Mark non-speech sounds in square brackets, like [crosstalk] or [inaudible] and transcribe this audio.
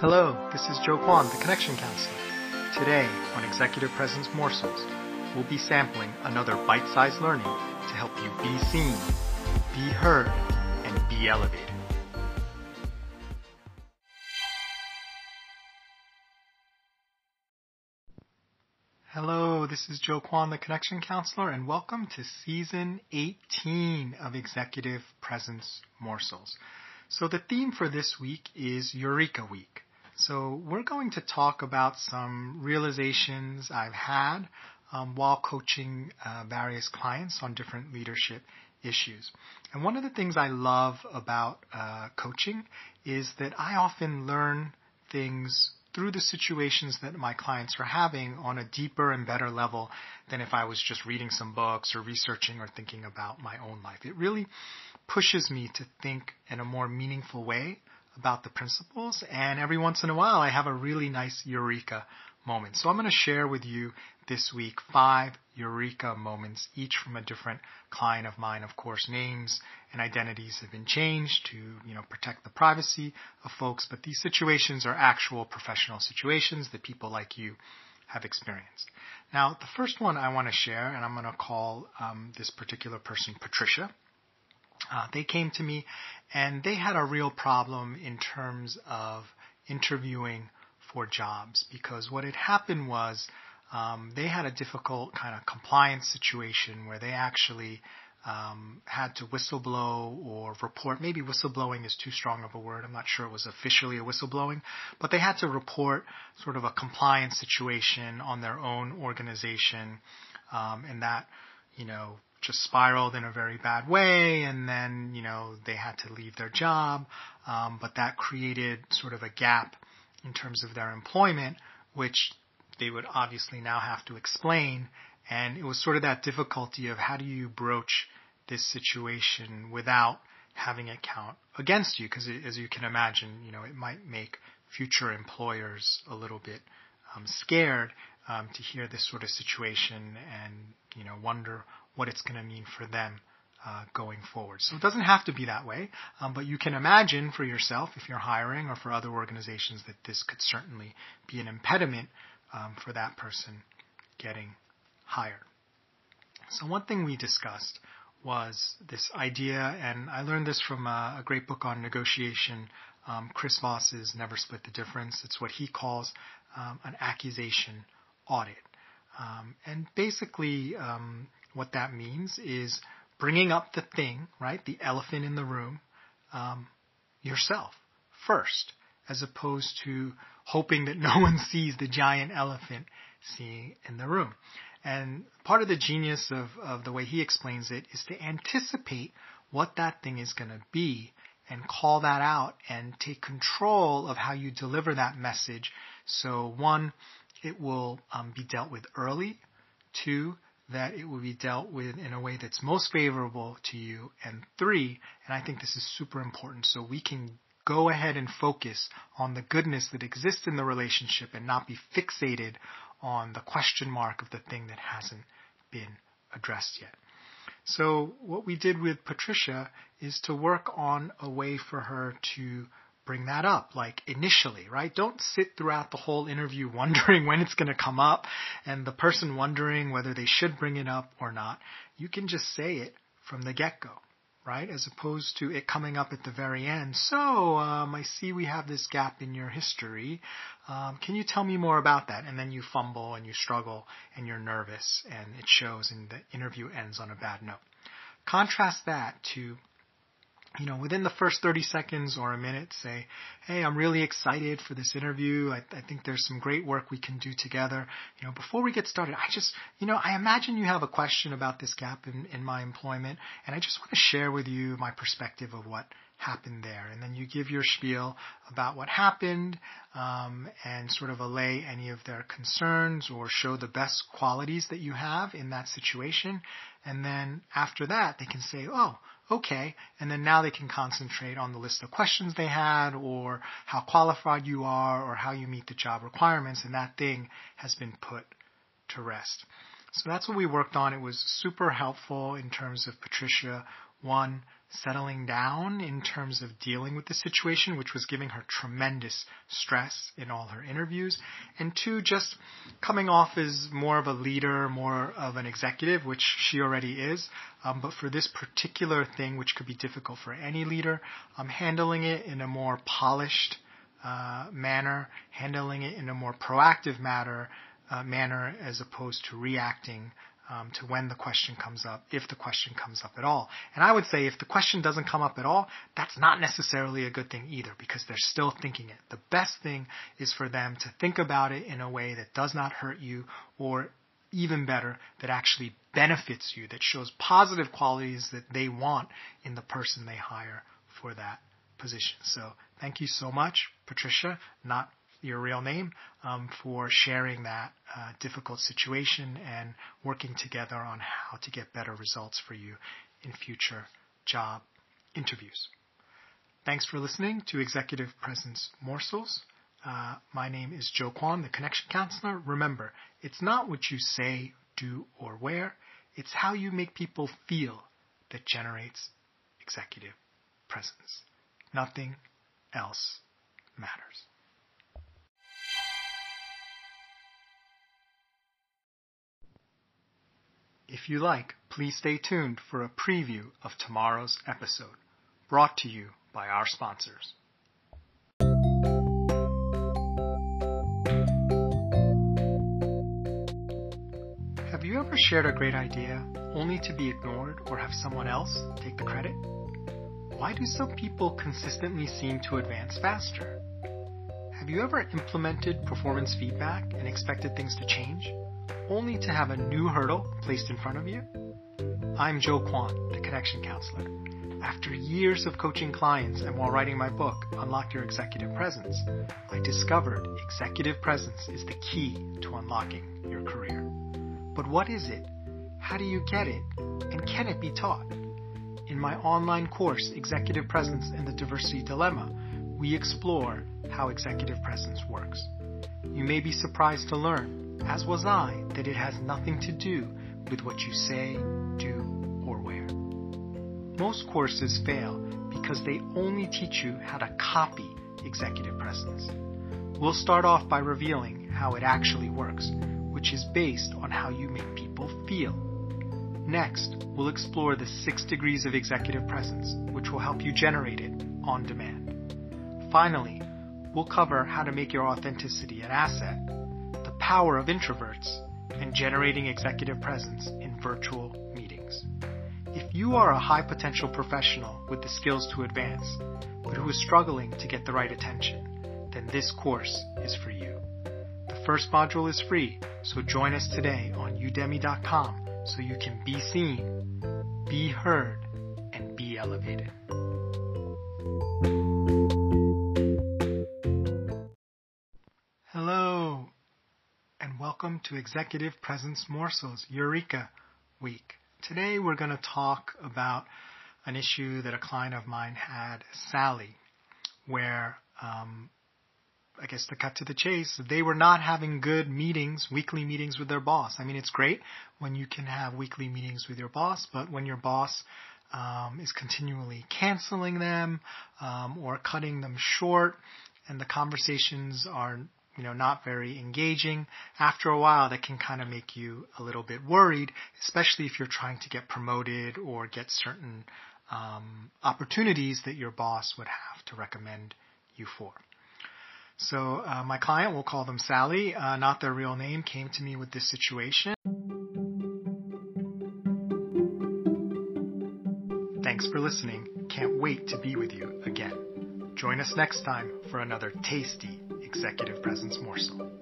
Hello, this is Joe Kwon, the Connection Counselor. Today, on Executive Presence Morsels, we'll be sampling another bite sized learning to help you be seen, be heard, and be elevated. Hello, this is Joe Kwon, the Connection Counselor, and welcome to Season 18 of Executive Presence Morsels. So, the theme for this week is Eureka Week. So, we're going to talk about some realizations I've had um, while coaching uh, various clients on different leadership issues. And one of the things I love about uh, coaching is that I often learn things through the situations that my clients are having on a deeper and better level than if I was just reading some books or researching or thinking about my own life. It really pushes me to think in a more meaningful way about the principles, and every once in a while I have a really nice eureka moment. So I'm going to share with you this week five eureka moments, each from a different client of mine. Of course, names and identities have been changed to, you know, protect the privacy of folks, but these situations are actual professional situations that people like you have experienced. Now, the first one I want to share, and I'm going to call um, this particular person Patricia. Uh, they came to me and they had a real problem in terms of interviewing for jobs because what had happened was um, they had a difficult kind of compliance situation where they actually um, had to whistleblow or report. Maybe whistleblowing is too strong of a word. I'm not sure it was officially a whistleblowing, but they had to report sort of a compliance situation on their own organization, um, and that, you know, just spiraled in a very bad way, and then you know they had to leave their job, um, but that created sort of a gap in terms of their employment, which they would obviously now have to explain. And it was sort of that difficulty of how do you broach this situation without having it count against you? Because as you can imagine, you know, it might make future employers a little bit um, scared um, to hear this sort of situation and, you know, wonder what it's going to mean for them uh, going forward. So it doesn't have to be that way, um, but you can imagine for yourself, if you're hiring or for other organizations, that this could certainly be an impediment um, for that person getting hired. So one thing we discussed was this idea, and I learned this from a, a great book on negotiation. Um, Chris Voss's Never Split the Difference. It's what he calls um, an accusation audit. Um, and basically, um, what that means is bringing up the thing, right, the elephant in the room, um, yourself first, as opposed to hoping that [laughs] no one sees the giant elephant seeing in the room. And part of the genius of, of the way he explains it is to anticipate what that thing is going to be and call that out and take control of how you deliver that message. So one, it will um, be dealt with early. Two, that it will be dealt with in a way that's most favorable to you. And three, and I think this is super important, so we can go ahead and focus on the goodness that exists in the relationship and not be fixated on the question mark of the thing that hasn't been addressed yet. So what we did with Patricia is to work on a way for her to bring that up, like initially, right? Don't sit throughout the whole interview [laughs] wondering when it's going to come up and the person wondering whether they should bring it up or not. You can just say it from the get go, right? As opposed to it coming up at the very end. So, um, I see we have this gap in your history. Um, can you tell me more about that? And then you fumble and you struggle and you're nervous and it shows and the interview ends on a bad note. Contrast that to you know, within the first 30 seconds or a minute, say, hey, I'm really excited for this interview. I, I, think there's some great work we can do together. You know, before we get started, I just, you know, I imagine you have a question about this gap in, in my employment, and I just want to share with you my perspective of what happened there. And then you give your spiel about what happened um, and sort of allay any of their concerns or show the best qualities that you have in that situation. And then after that, they can say, oh, okay. And then now they can concentrate on the list of questions they had or how qualified you are or how you meet the job requirements. And that thing has been put to rest. So that's what we worked on. It was super helpful in terms of Patricia, one, settling down in terms of dealing with the situation, which was giving her tremendous stress in all her interviews, and two, just coming off as more of a leader, more of an executive, which she already is. Um, but for this particular thing, which could be difficult for any leader, um, handling it in a more polished uh, manner, handling it in a more proactive manner, uh, manner as opposed to reacting um, to when the question comes up, if the question comes up at all. And I would say if the question doesn't come up at all, that's not necessarily a good thing either because they're still thinking it. The best thing is for them to think about it in a way that does not hurt you or even better, that actually benefits you, that shows positive qualities that they want in the person they hire for that position. So thank you so much, Patricia, not your real name, um, for sharing that uh, difficult situation and working together on how to get better results for you in future job interviews. Thanks for listening to Executive Presence Morsels. Uh, my name is Joe Kwon, the Connection Counselor. Remember, it's not what you say, do, or wear, it's how you make people feel that generates executive presence. Nothing else matters. If you like, please stay tuned for a preview of tomorrow's episode, brought to you by our sponsors. Have you ever shared a great idea only to be ignored or have someone else take the credit? Why do some people consistently seem to advance faster? Have you ever implemented performance feedback and expected things to change? Only to have a new hurdle placed in front of you? I'm Joe Kwon, the Connection Counselor. After years of coaching clients and while writing my book, Unlock Your Executive Presence, I discovered executive presence is the key to unlocking your career. But what is it? How do you get it? And can it be taught? In my online course, Executive Presence and the Diversity Dilemma, we explore how executive presence works. You may be surprised to learn as was I, that it has nothing to do with what you say, do, or wear. Most courses fail because they only teach you how to copy executive presence. We'll start off by revealing how it actually works, which is based on how you make people feel. Next, we'll explore the six degrees of executive presence, which will help you generate it on demand. Finally, we'll cover how to make your authenticity an asset power of introverts and generating executive presence in virtual meetings. If you are a high potential professional with the skills to advance, but who is struggling to get the right attention, then this course is for you. The first module is free, so join us today on udemy.com so you can be seen, be heard, and be elevated. Welcome to Executive Presence Morsels Eureka Week. Today we're going to talk about an issue that a client of mine had, Sally, where, um, I guess to cut to the chase, they were not having good meetings, weekly meetings with their boss. I mean, it's great when you can have weekly meetings with your boss, but when your boss um, is continually canceling them um, or cutting them short, and the conversations are you know, not very engaging, after a while that can kind of make you a little bit worried, especially if you're trying to get promoted or get certain um, opportunities that your boss would have to recommend you for. So uh, my client, we'll call them Sally, uh, not their real name, came to me with this situation. Thanks for listening. Can't wait to be with you again. Join us next time for another tasty executive presence morsel.